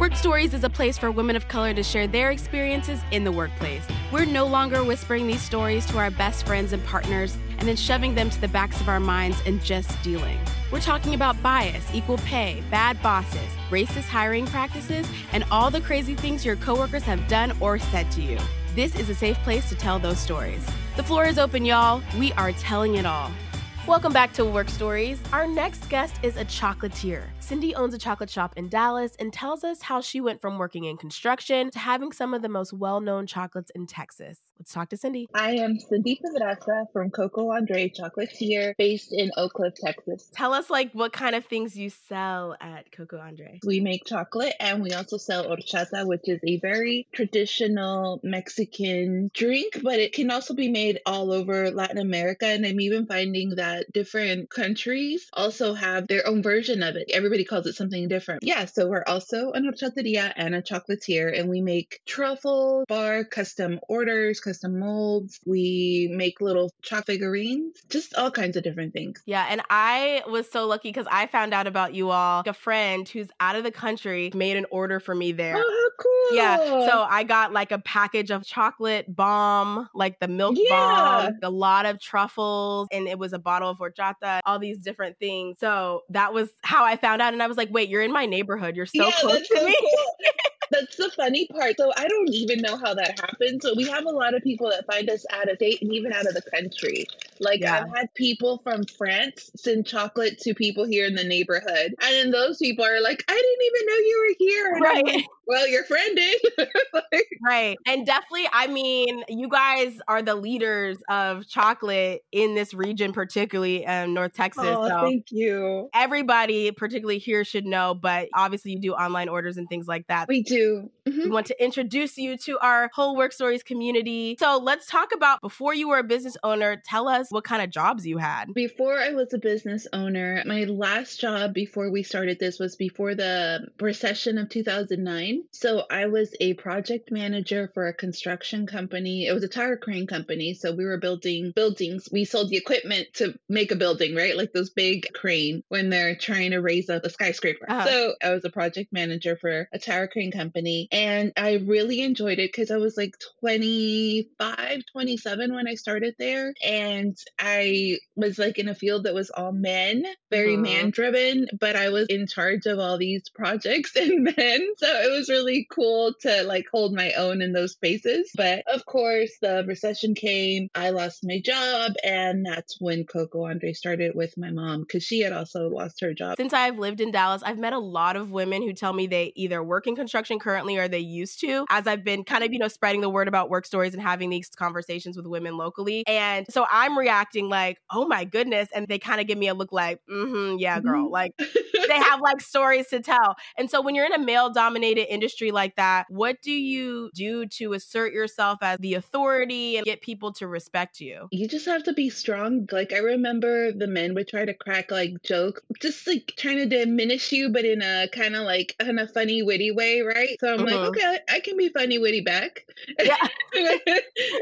Werk Stories is a place for women of color to share their experiences in the workplace. We're no longer whispering these stories to our best friends and partners and then shoving them to the backs of our minds and just dealing. We're talking about bias, equal pay, bad bosses, racist hiring practices, and all the crazy things your coworkers have done or said to you. This is a safe place to tell those stories. The floor is open, y'all. We are telling it all. Welcome back to Werk Stories. Our next guest is a chocolatier. Cindy owns a chocolate shop in Dallas and tells us how she went from working in construction to having some of the most well known chocolates in Texas. Let's talk to Cindy. I am Cindy Pedraza from Coco Andre Chocolatier based in Oak Cliff, Texas. Tell us like what kind of things you sell at Coco Andre. We make chocolate and we also sell horchata, which is a very traditional Mexican drink, but it can also be made all over Latin America. And I'm even finding that different countries also have their own version of it. Everybody calls it something different. Yeah, so we're also an horchateria and a chocolatier, and we make truffle bar custom orders, custom molds. We make little chalk figurines, just all kinds of different things. Yeah, and I was so lucky because I found out about you all. A friend who's out of the country made an order for me there. Oh, cool. Yeah, so I got like a package of chocolate bomb, like the milk Yeah. bomb, a lot of truffles, and it was a bottle of horchata, all these different things. So that was how I found out. And I was like, wait, you're in my neighborhood. You're so yeah, close to so me. cool. That's the funny part. So I don't even know how that happened. So we have a lot of people that find us out of state and even out of the country. Like Yeah. I've had people from France send chocolate to people here in the neighborhood. And then those people are like, I didn't even know you were here. And Right. Well, your friend did. Like, Right. And definitely, I mean, you guys are the leaders of chocolate in this region, particularly um, North Texas. oh, so thank you. everybody, particularly here, should know, but obviously, you do online orders and things like that. We do. Mhm. We want to introduce you to our whole Werk Stories community. So let's talk about before you were a business owner, tell us what kind of jobs you had. Before I was a business owner, my last job before we started this was before the recession of 2009. So I was a project manager for a construction company. It was a tower crane company. So we were building buildings. We sold the equipment to make a building, right? Like those big crane when they're trying to raise up a skyscraper. Uh-huh. So I was a project manager for a tower crane company. And I really enjoyed it because I was like 25, 27 when I started there. And I was like in a field that was all men, very Mhm. man driven, but I was in charge of all these projects and men. So it was really cool to like hold my own in those spaces. But of course, the recession came. I lost my job. And that's when Coco Andre started with my mom because she had also lost her job. Since I've lived in Dallas, I've met a lot of women who tell me they either work in construction currently or they used to, as I've been kind of, you know, spreading the word about work stories and having these conversations with women locally. And so I'm reacting like, oh my goodness. And they kind of give me a look like, mm-hmm, yeah, girl. Mhm. Like they have like stories to tell. And so when you're in a male dominated industry like that, what do you do to assert yourself as the authority and get people to respect you? you just have to be strong. Like I remember the men would try to crack like jokes, just like trying to diminish you, but in a kind of like in a funny, witty way, right? So I'm like, uh-huh. okay, I can be funny, witty back. Yeah.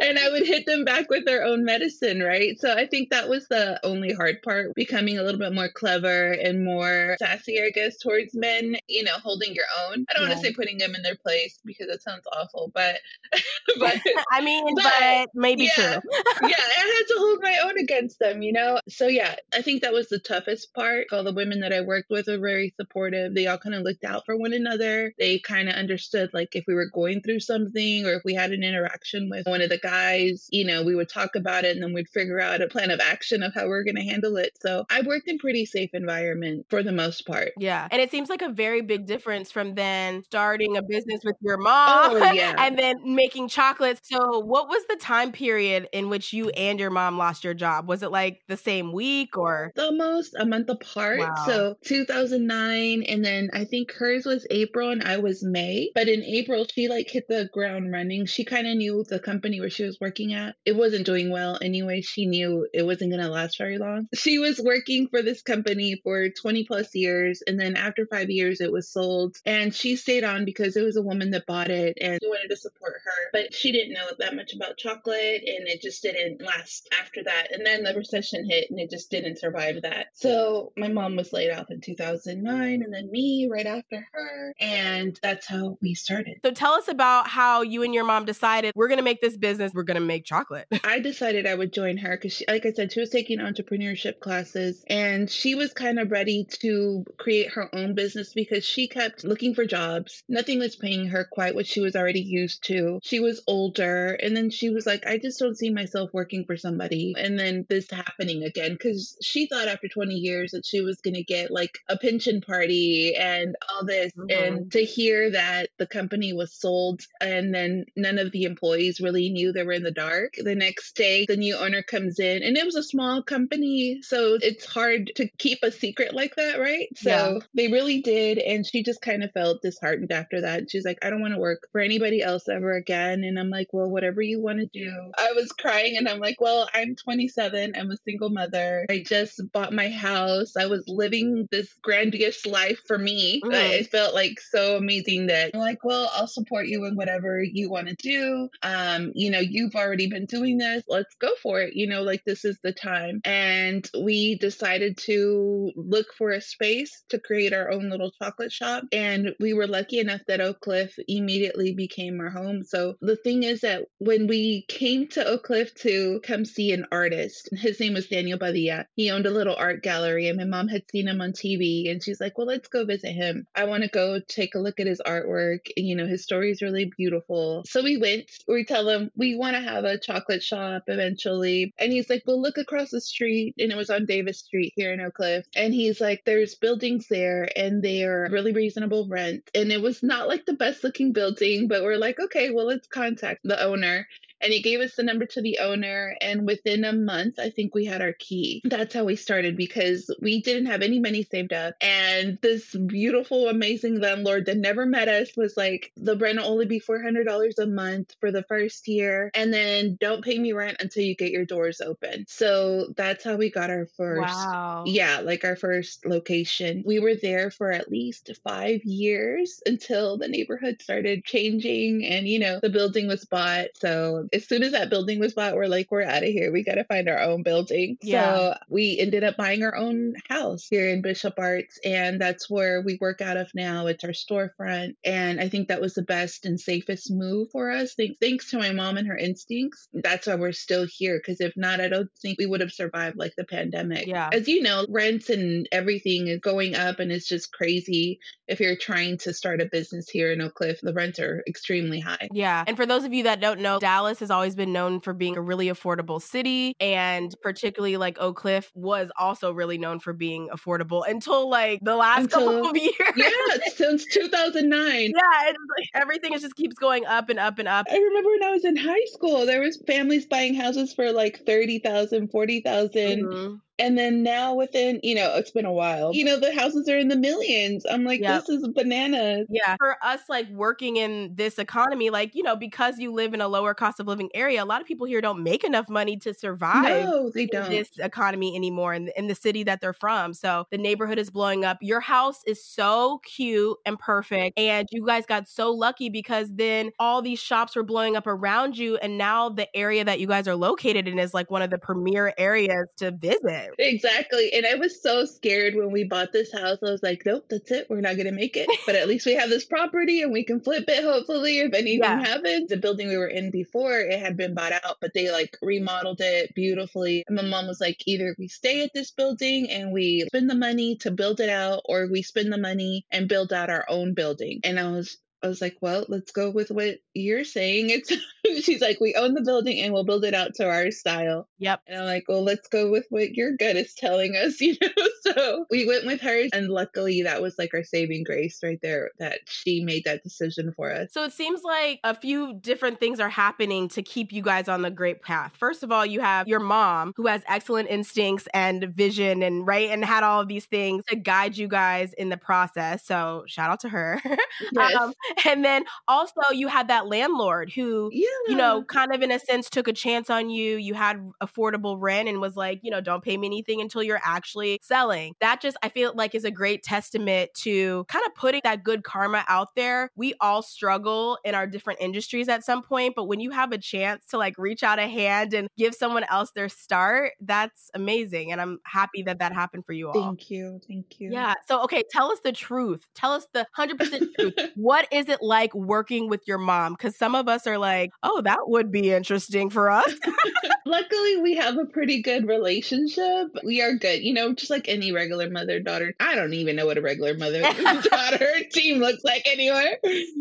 and I would hit them back with their own medicine, right? right? So I think that was the only hard part, becoming a little bit more clever and more sassy, I guess, towards men, you know, holding your own. I don't yeah. want to say putting them in their place because it sounds awful, but but I mean, but, but maybe yeah, true. yeah, I had to hold my own against them, you know? So yeah, I think that was the toughest part. All the women that I worked with were very supportive. They all kind of looked out for one another. They kind of understood like if we were going through something or if we had an interaction with one of the guys, you know, we would talk about it and then we'd figure out a plan of action of how we we're going to handle it. So I worked in pretty safe environment for the most part. Yeah. And it seems like a very big difference from then starting a business with your mom oh, yeah. and then making chocolates. So what was the time period in which you and your mom lost your job? Was it like the same week or almost a month apart? Wow. So 2009 and then I think hers was April and I was May. But in April she like hit the ground running. She kind of knew the company where she was working at. It wasn't doing well anyway. She knew it wasn't going to last very long. She was working for this company for 20 plus years and then after 5 years it was sold and she stayed on because it was a woman that bought it and wanted to support her. But she didn't know that much about chocolate and it just didn't last after that. And then the recession hit and it just didn't survive that. So my mom was laid off in 2009 and then me right after her. And that's how we started. So tell us about how you and your mom decided we're going to make this business, we're going to make chocolate. I decided I would join her because, like I said, she was taking entrepreneurship classes and she was kind of ready to create her own business because she kept looking for jobs. Nothing was paying her quite what she was already used to. She was older. And then she was like, I just don't see myself working for somebody. And then this happening again because she thought after 20 years that she was going to get like a pension party and all this. Mm-hmm. And to hear that the company was sold and then none of the employees really knew they were in the dark. The next day, the new owner comes in and it was a small company. So it's hard to keep a secret like that, right? So yeah. they really did. And she just kind of felt disheartened after that. She's like, I don't want to work for anybody else ever again. And I'm like, well, whatever you want to do. I was crying and I'm like, well, I'm 27. I'm a single mother. I just bought my house. I was living this grandiose life for me. Mm. It felt like so amazing that I'm like, well, I'll support you in whatever you want to do. Um, you know, you've already been doing this. Let's go for it. You know, like this is the time. And we decided to look for a space to create our own little chocolate shop. And we were lucky enough that Oak Cliff immediately became our home. So the thing is that when we came to Oak Cliff to come see an artist, his name was Daniel Badia. He owned a little art gallery, and my mom had seen him on TV, and she's like, "Well, let's go visit him. I want to go take a look at his artwork. You know, his story is really beautiful." So we went. We tell him we want to have a chocolate shop eventually, and he's like, "Well, look across the street," and it was on Davis Street here in Oak Cliff, and he's like, "There's buildings there, and they're really reasonable rent." And it was not like the best looking building, but we're like, okay, well, let's contact the owner and he gave us the number to the owner and within a month i think we had our key. That's how we started because we didn't have any money saved up. And this beautiful amazing landlord that never met us was like the rent will only be $400 a month for the first year and then don't pay me rent until you get your doors open. So that's how we got our first wow. yeah like our first location. We were there for at least five years until the neighborhood started changing and you know the building was bought. So as soon as that building was bought, we're like, we're out of here. We got to find our own building. Yeah. So we ended up buying our own house here in Bishop Arts. And that's where we work out of now. It's our storefront. And I think that was the best and safest move for us. Thanks to my mom and her instincts. That's why we're still here. Because if not, I don't think we would have survived like the pandemic. Yeah. As you know, rents and everything is going up and it's just crazy. If you're trying to start a business here in Oak Cliff, the rents are extremely high. Yeah. And for those of you that don't know, Dallas Dallas has always been known for being a really affordable city. And particularly like Oak Cliff was also really known for being affordable until like the last until, couple of years. Yeah, since 2009. Yeah, it's like everything just keeps going up and up and up. I remember when I was in high school, there was families buying houses for like 30,000, 40,000. Mm-hmm And then now within, you know, it's been a while. You know, the houses are in the millions. I'm like, yep. this is bananas. Yeah. For us, like working in this economy, like, you know, because you live in a lower cost of living area, a lot of people here don't make enough money to survive. No, they don't. this economy anymore in, in the city that they're from. So the neighborhood is blowing up. Your house is so cute and perfect. And you guys got so lucky because then all these shops were blowing up around you. And now the area that you guys are located in is like one of the premier areas to visit. Exactly. And I was so scared when we bought this house. I was like, nope, that's it. We're not going to make it. But at least we have this property and we can flip it, hopefully, if anything yeah. happens. The building we were in before, it had been bought out, but they like remodeled it beautifully. And my mom was like, either we stay at this building and we spend the money to build it out, or we spend the money and build out our own building. And I was I was like, well, let's go with what you're saying. It's she's like, we own the building and we'll build it out to our style. Yep. And I'm like, well, let's go with what your gut is telling us, you know. So we went with hers, and luckily that was like our saving grace right there that she made that decision for us. So it seems like a few different things are happening to keep you guys on the great path. First of all, you have your mom who has excellent instincts and vision, and right, and had all of these things to guide you guys in the process. So shout out to her. Yes. um, and then also you had that landlord who, yeah. you know, kind of in a sense took a chance on you. You had affordable rent and was like, you know, don't pay me anything until you're actually selling. That just, I feel like is a great testament to kind of putting that good karma out there. We all struggle in our different industries at some point, but when you have a chance to like reach out a hand and give someone else their start, that's amazing. And I'm happy that that happened for you all. Thank you. Thank you. Yeah. So, okay, tell us the truth. Tell us the 100% truth. What is it like working with your mom? Because some of us are like, oh, that would be interesting for us. Luckily, we have a pretty good relationship. We are good, you know, just like any regular mother daughter. I don't even know what a regular mother daughter team looks like anywhere.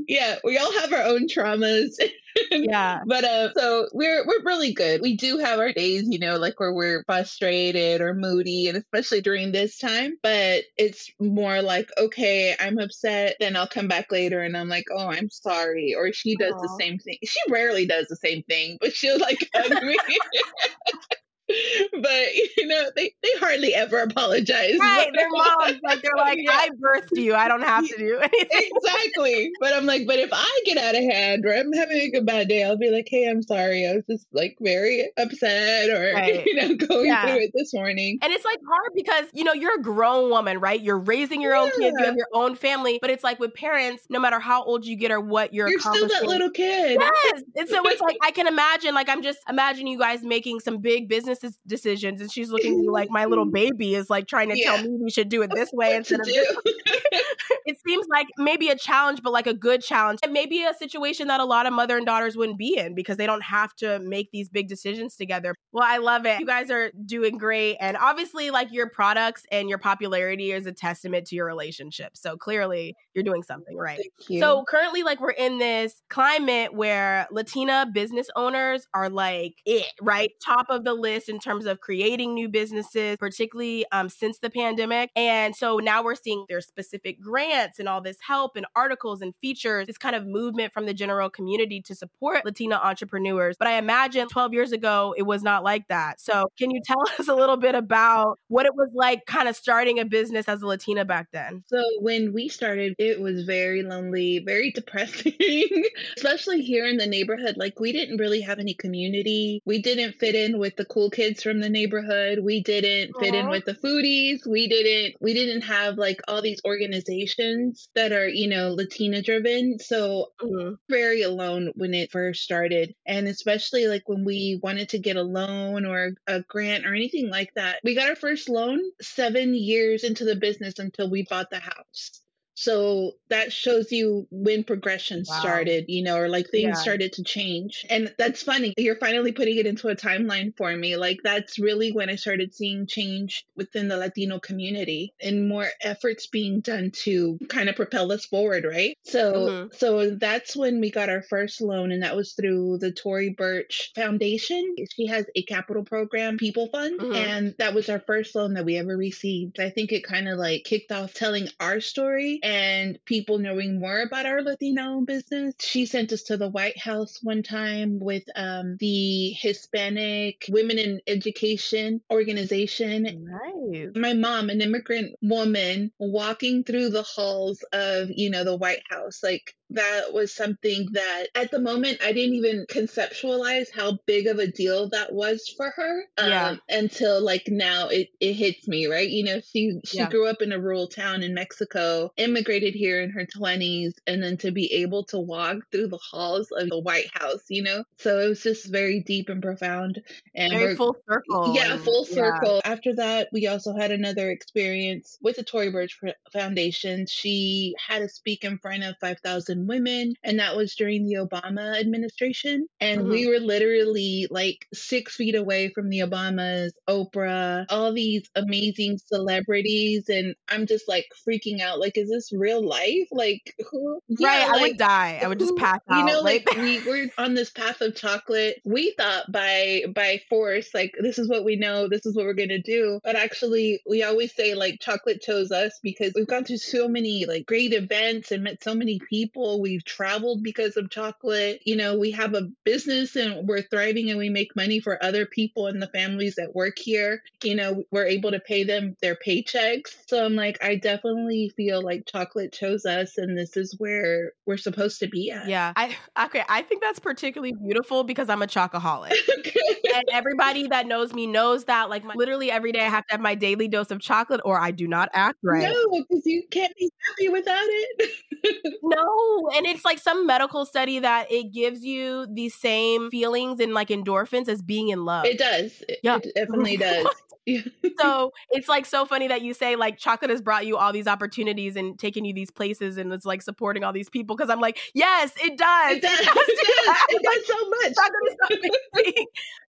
Yeah, we all have our own traumas yeah. But uh so we're we're really good. We do have our days, you know, like where we're frustrated or moody and especially during this time, but it's more like okay, I'm upset, then I'll come back later and I'm like, "Oh, I'm sorry." Or she does Aww. the same thing. She rarely does the same thing, but she'll like hug me. but you know they, they hardly ever apologize. Right their moms like they're like i birthed you i don't have to do anything. Exactly. But i'm like but if i get out of hand or i'm having a good bad day i'll be like hey i'm sorry i was just like very upset or right. you know going yeah. through it this morning and it's like hard because you know you're a grown woman right? You're raising your yeah. own kids you have your own family but it's like with parents no matter how old you get or what you're you're still that little kid. Yes! And so it's like i can imagine like i'm just imagine you guys making some big business business decisions and she's looking like my little baby is like trying to yeah. tell me we should do it this way instead of this it seems like maybe a challenge but like a good challenge It may be a situation that a lot of mother and daughters wouldn't be in because they don't have to make these big decisions together. Well i love it. You guys are doing great and obviously like your products and your popularity is a testament to your relationship so clearly you're doing something right. So currently like we're in this climate where latina business owners are like it right? Top of the list in terms of creating new businesses, particularly um, since the pandemic. And so now we're seeing their specific grants and all this help and articles and features, this kind of movement from the general community to support Latina entrepreneurs. But I imagine 12 years ago, it was not like that. So can you tell us a little bit about what it was like kind of starting a business as a Latina back then? So when we started, it was very lonely, very depressing, especially here in the neighborhood. Like we didn't really have any community. We didn't fit in with the cool kids from the neighborhood. We didn't Aww. fit in with the foodies. We didn't we didn't have like all these organizations that are, you know, Latina driven. So mm-hmm. very alone when it first started. And especially like when we wanted to get a loan or a grant or anything like that. We got our first loan 7 years into the business until we bought the house. So that shows you when progression wow. started, you know, or like things yeah. started to change. And that's funny. You're finally putting it into a timeline for me. Like that's really when I started seeing change within the Latino community and more efforts being done to kind of propel us forward, right? So mm-hmm. so that's when we got our first loan and that was through the Tory Burch Foundation. She has a capital program, People Fund, mm-hmm. and that was our first loan that we ever received. I think it kind of like kicked off telling our story and people knowing more about our Latino business. She sent us to the White House one time with um, the Hispanic Women in Education organization. Nice. My mom, an immigrant woman, walking through the halls of, you know, the White House, like that was something that at the moment I didn't even conceptualize how big of a deal that was for her um, yeah. until like now it, it hits me, right? You know, she, she yeah. grew up in a rural town in Mexico, immigrated here in her 20s, and then to be able to walk through the halls of the White House, you know? So it was just very deep and profound. And very full circle. Yeah, full circle. Yeah. After that, we also had another experience with the Tory Burch Foundation. She had to speak in front of 5,000 and women. And that was during the Obama administration. And we mm-hmm. were literally like six feet away from the Obamas, Oprah, all these amazing celebrities. And I'm just like freaking out. Like, is this real life? Like, who? Yeah, right. Like, I would die. I would just pass out. You know, like, like we were on this path of chocolate. We thought by, by force, like, this is what we know. This is what we're going to do. But actually, we always say like chocolate chose us because we've gone through so many like great events and met so many people We've traveled because of chocolate. You know, we have a business and we're thriving and we make money for other people and the families that work here. You know, we're able to pay them their paychecks. So I'm like, I definitely feel like chocolate chose us and this is where we're supposed to be at. Yeah. I okay, I think that's particularly beautiful because I'm a chocoholic. and everybody that knows me knows that like my, literally every day I have to have my daily dose of chocolate or I do not act right. No, because you can't be happy without it. no, and it's like some medical study that it gives you the same feelings and like endorphins as being in love. It does. Yeah. It definitely does. so it's like so funny that you say like chocolate has brought you all these opportunities and taken you these places and it's like supporting all these people because I'm like, yes, it does. It does. It does, it does. It does so much. Chocolate is so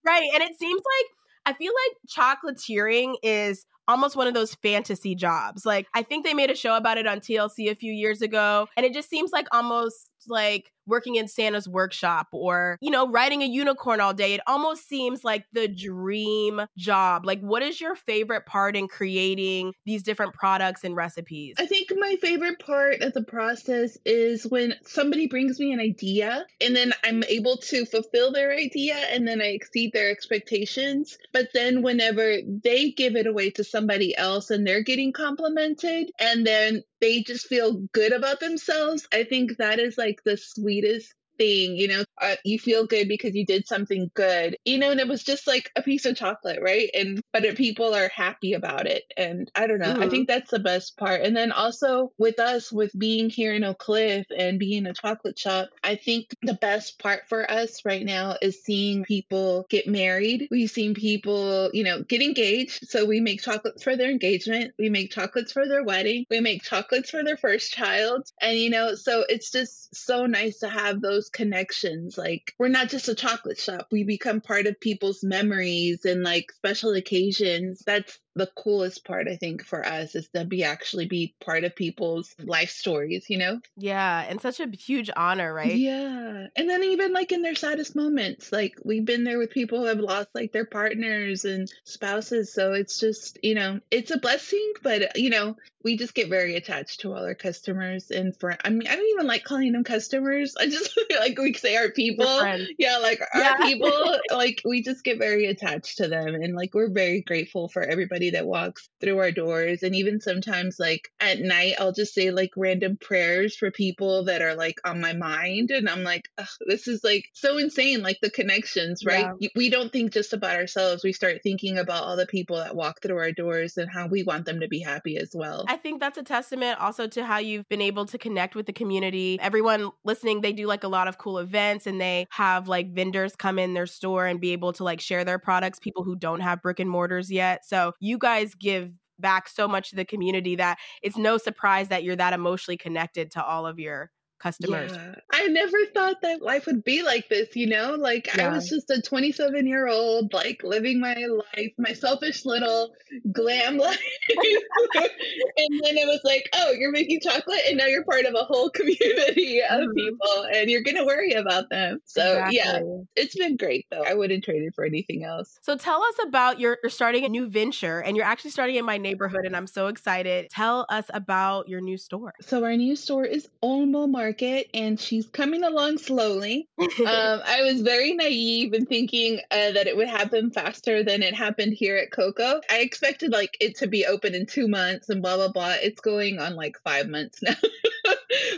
right. And it seems like I feel like chocolatiering is almost one of those fantasy jobs. Like I think they made a show about it on TLC a few years ago and it just seems like almost like working in Santa's workshop or, you know, riding a unicorn all day. It almost seems like the dream job. Like, what is your favorite part in creating these different products and recipes? I think my favorite part of the process is when somebody brings me an idea and then I'm able to fulfill their idea and then I exceed their expectations. But then whenever they give it away to somebody else and they're getting complimented and then they just feel good about themselves, I think that is like the sweetest thing, you know, uh, you feel good because you did something good, you know, and it was just like a piece of chocolate, right? And but people are happy about it, and I don't know, mm-hmm. I think that's the best part. And then also with us, with being here in Oak Cliff and being a chocolate shop, I think the best part for us right now is seeing people get married. We've seen people, you know, get engaged. So we make chocolates for their engagement, we make chocolates for their wedding, we make chocolates for their first child, and you know, so it's just so nice to have those those connections. Like we're not just a chocolate shop. We become part of people's memories and like special occasions. That's the coolest part, I think, for us is to be actually be part of people's life stories, you know? Yeah. And such a huge honor, right? Yeah. And then even like in their saddest moments, like we've been there with people who have lost like their partners and spouses. So it's just, you know, it's a blessing, but, you know, we just get very attached to all our customers and for I mean I don't even like calling them customers. I just like we say our people. Yeah, like yeah. our people like we just get very attached to them and like we're very grateful for everybody that walks through our doors. And even sometimes, like at night, I'll just say like random prayers for people that are like on my mind. And I'm like, this is like so insane. Like the connections, right? Yeah. We don't think just about ourselves. We start thinking about all the people that walk through our doors and how we want them to be happy as well. I think that's a testament also to how you've been able to connect with the community. Everyone listening, they do like a lot of cool events and they have like vendors come in their store and be able to like share their products, people who don't have brick and mortars yet. So you you guys give back so much to the community that it's no surprise that you're that emotionally connected to all of your customers. Yeah. I never thought that life would be like this, you know? Like yeah. I was just a 27 year old, like living my life, my selfish little glam life. and then it was like, oh, you're making chocolate and now you're part of a whole community of mm-hmm. people and you're going to worry about them. So exactly. yeah, it's been great though. I wouldn't trade it for anything else. So tell us about your you're starting a new venture and you're actually starting in my neighborhood and I'm so excited. Tell us about your new store. So our new store is Olmo Market market and she's coming along slowly. um, I was very naive in thinking uh, that it would happen faster than it happened here at Coco. I expected like it to be open in two months and blah blah blah. It's going on like five months now.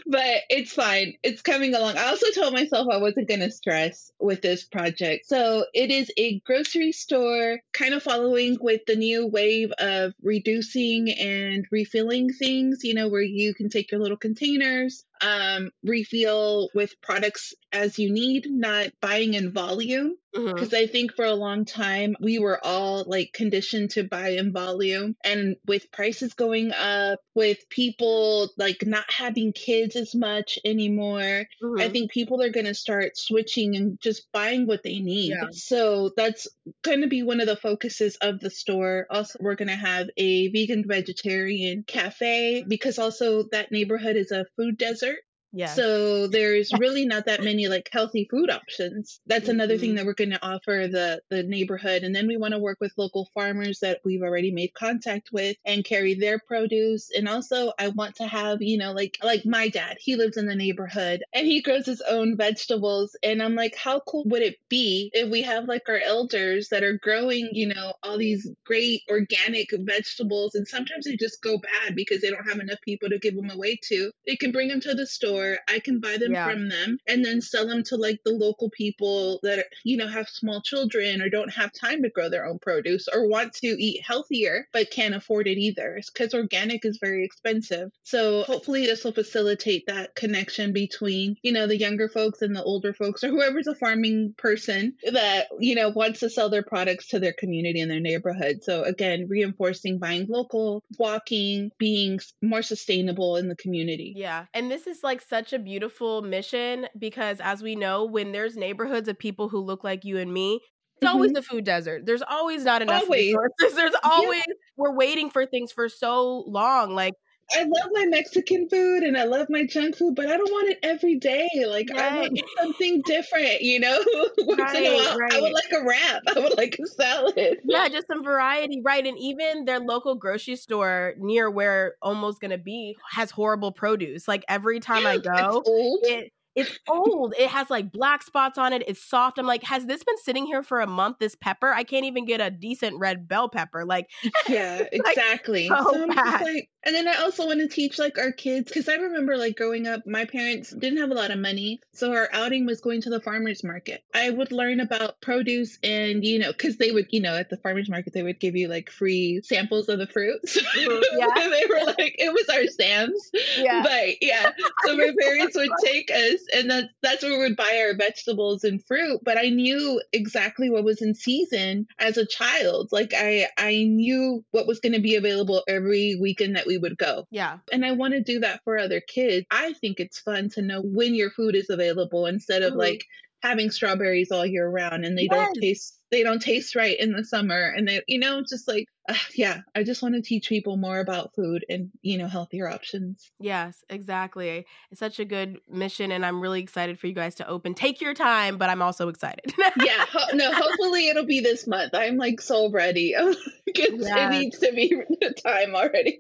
But it's fine. It's coming along. I also told myself I wasn't going to stress with this project. So it is a grocery store, kind of following with the new wave of reducing and refilling things, you know, where you can take your little containers, um, refill with products as you need, not buying in volume. Because mm-hmm. I think for a long time we were all like conditioned to buy in volume. And with prices going up, with people like not having kids as much anymore, mm-hmm. I think people are going to start switching and just buying what they need. Yeah. So that's going to be one of the focuses of the store. Also, we're going to have a vegan vegetarian cafe because also that neighborhood is a food desert. Yeah. So there's really not that many like healthy food options. That's mm-hmm. another thing mm-hmm. that we're going to offer the the neighborhood and then we want to work with local farmers that we've already made contact with and carry their produce and also I want to have, you know, like like my dad, he lives in the neighborhood and he grows his own vegetables and I'm like how cool would it be if we have like our elders that are growing, you know, all these great organic vegetables and sometimes they just go bad because they don't have enough people to give them away to. They can bring them to the store store. I can buy them yeah. from them and then sell them to like the local people that, you know, have small children or don't have time to grow their own produce or want to eat healthier but can't afford it either because organic is very expensive. So hopefully this will facilitate that connection between, you know, the younger folks and the older folks or whoever's a farming person that, you know, wants to sell their products to their community and their neighborhood. So again, reinforcing buying local, walking, being more sustainable in the community. Yeah. And this is like such a beautiful mission because, as we know, when there's neighborhoods of people who look like you and me, it's mm-hmm. always a food desert. There's always not enough always. resources. There's always yeah. we're waiting for things for so long. Like I love my Mexican food and I love my junk food, but I don't want it every day. Like right. I want something different, you know. Once right, in a while, right. I would like a wrap. I would like a salad. Yeah, just some variety, right? And even their local grocery store near where Olmo's gonna be has horrible produce. Like every time I go, it it's old. It has like black spots on it. It's soft. I'm like, has this been sitting here for a month? This pepper, I can't even get a decent red bell pepper. Like, yeah, exactly. like, so so like, and then I also want to teach like our kids because I remember like growing up, my parents didn't have a lot of money, so our outing was going to the farmers market. I would learn about produce and you know because they would you know at the farmers market they would give you like free samples of the fruits. Mm-hmm. Yeah, they were like it was our Sam's. Yeah, but yeah, so my parents would take us and that's that's where we would buy our vegetables and fruit. But I knew exactly what was in season as a child. Like I I knew what was going to be available every weekend that we would go. Yeah. And I want to do that for other kids. I think it's fun to know when your food is available instead of mm-hmm. like having strawberries all year round and they yes. don't taste they don't taste right in the summer and they you know just like uh, yeah i just want to teach people more about food and you know healthier options. Yes exactly. It's such a good mission and i'm really excited for you guys to open. Take your time but i'm also excited. Yeah ho- no hopefully it'll be this month. I'm like so ready. It needs to be the time already.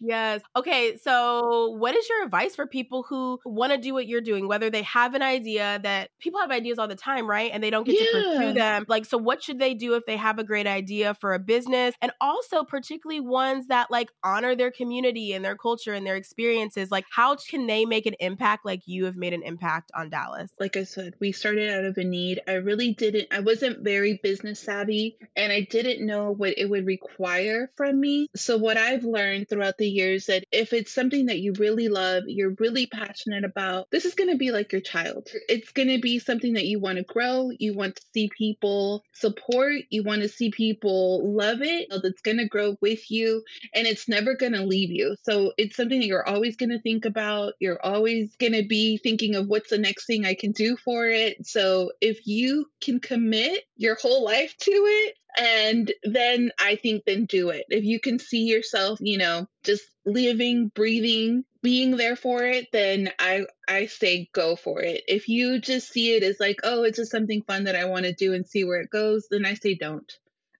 Yes. Okay so what is your advice for people who want to do what you're doing whether they have an idea that people have ideas all the time right and they don't get yeah. to pursue them like like, so what should they do if they have a great idea for a business? And also, particularly ones that like honor their community and their culture and their experiences. Like, how can they make an impact like you have made an impact on Dallas? Like I said, we started out of a need. I really didn't, I wasn't very business savvy and I didn't know what it would require from me. So, what I've learned throughout the years that if it's something that you really love, you're really passionate about, this is going to be like your child. It's going to be something that you want to grow, you want to see people support, you want to see people love it, that's going to grow with you, and it's never going to leave you. So it's something that you're always going to think about. You're always going to be thinking of what's the next thing I can do for it. So if you can commit your whole life to it, and then I think then do it. If you can see yourself, you know, just living, breathing, being there for it, then I I say go for it. If you just see it as like, oh, it's just something fun that I want to do and see where it goes, then I say don't.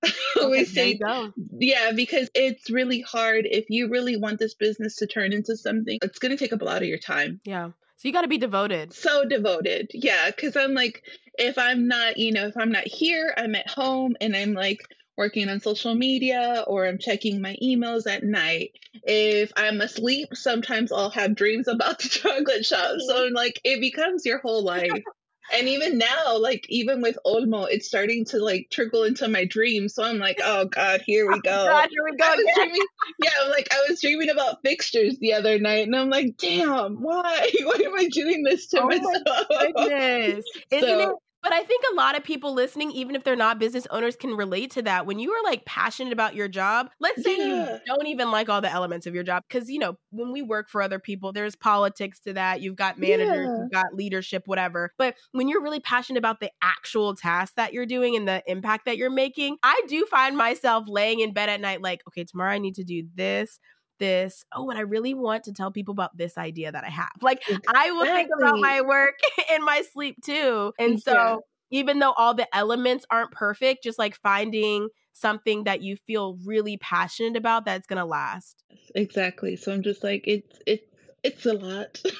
always say go. yeah because it's really hard if you really want this business to turn into something it's going to take up a lot of your time yeah so you got to be devoted. So devoted. Yeah. Cause I'm like, if I'm not, you know, if I'm not here, I'm at home and I'm like working on social media or I'm checking my emails at night. If I'm asleep, sometimes I'll have dreams about the chocolate shop. So I'm like, it becomes your whole life. And even now, like even with Olmo, it's starting to like trickle into my dreams. So I'm like, oh God, here we go. Oh God, here we go. Dreaming, yeah, I'm like, I was dreaming about fixtures the other night, and I'm like, damn, why? Why am I doing this to oh myself? My goodness. Isn't so, it but I think a lot of people listening, even if they're not business owners, can relate to that. When you are like passionate about your job, let's say yeah. you don't even like all the elements of your job, because, you know, when we work for other people, there's politics to that. You've got managers, yeah. you've got leadership, whatever. But when you're really passionate about the actual task that you're doing and the impact that you're making, I do find myself laying in bed at night, like, okay, tomorrow I need to do this this. Oh, and I really want to tell people about this idea that I have. Like exactly. I will think about my work in my sleep too. And so yeah. even though all the elements aren't perfect, just like finding something that you feel really passionate about that's going to last. Exactly. So I'm just like it's it's it's a lot.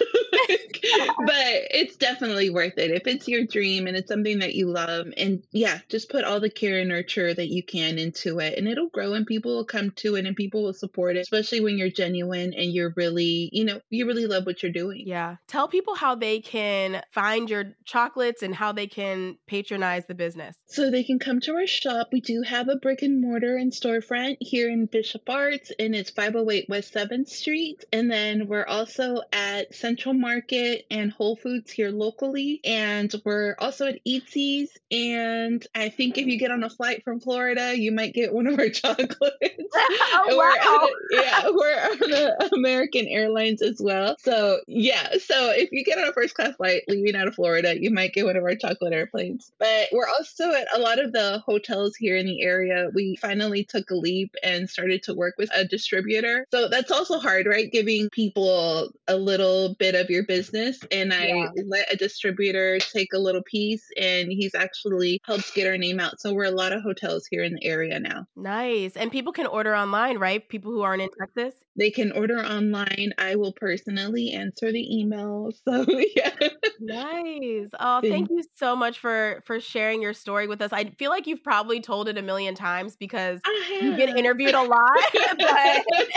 but it's definitely worth it if it's your dream and it's something that you love. And yeah, just put all the care and nurture that you can into it, and it'll grow, and people will come to it, and people will support it, especially when you're genuine and you're really, you know, you really love what you're doing. Yeah. Tell people how they can find your chocolates and how they can patronize the business. So they can come to our shop. We do have a brick and mortar and storefront here in Bishop Arts, and it's 508 West 7th Street. And then we're also at Central Market and Whole Foods here locally. And we're also at Eatzi's. And I think if you get on a flight from Florida, you might get one of our chocolates. oh, wow. We're a, yeah, we're on American Airlines as well. So, yeah. So if you get on a first class flight leaving out of Florida, you might get one of our chocolate airplanes. But we're also at a lot of the hotels here in the area. We finally took a leap and started to work with a distributor. So that's also hard, right? Giving people a little bit of your business and I yeah. let a distributor take a little piece and he's actually helped get our name out. So we're a lot of hotels here in the area now. Nice. And people can order online, right? People who aren't in Texas? They can order online. I will personally answer the email. So yeah. Nice. Oh, thank you so much for for sharing your story with us. I feel like you've probably told it a million times because you get interviewed a lot. but, but,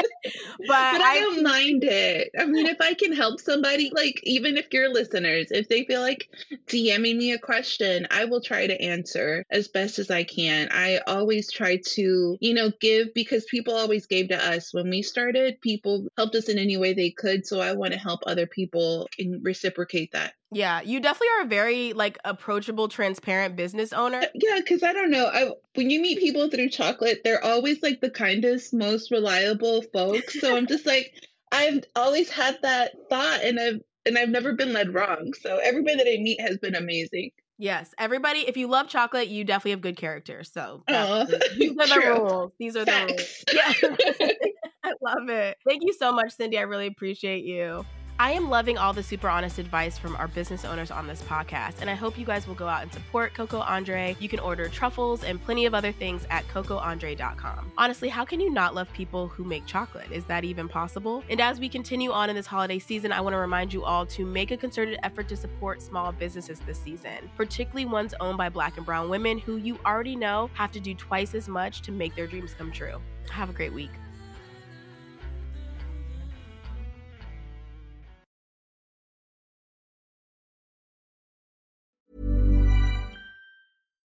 but I, I don't mind it. I mean, if I can help somebody, like even if your listeners, if they feel like DMing me a question, I will try to answer as best as I can. I always try to, you know, give because people always gave to us when we started. People helped us in any way they could. So I want to help other people and reciprocate that. Yeah, you definitely are a very like approachable, transparent business owner. Uh, yeah, because I don't know. I when you meet people through chocolate, they're always like the kindest, most reliable folks. So I'm just like, I've always had that thought, and I've and I've never been led wrong. So everybody that I meet has been amazing. Yes, everybody. If you love chocolate, you definitely have good character. So these are the rules. These are Facts. the rules. Yeah, I love it. Thank you so much, Cindy. I really appreciate you. I am loving all the super honest advice from our business owners on this podcast, and I hope you guys will go out and support Coco Andre. You can order truffles and plenty of other things at cocoandre.com. Honestly, how can you not love people who make chocolate? Is that even possible? And as we continue on in this holiday season, I want to remind you all to make a concerted effort to support small businesses this season, particularly ones owned by Black and Brown women who you already know have to do twice as much to make their dreams come true. Have a great week.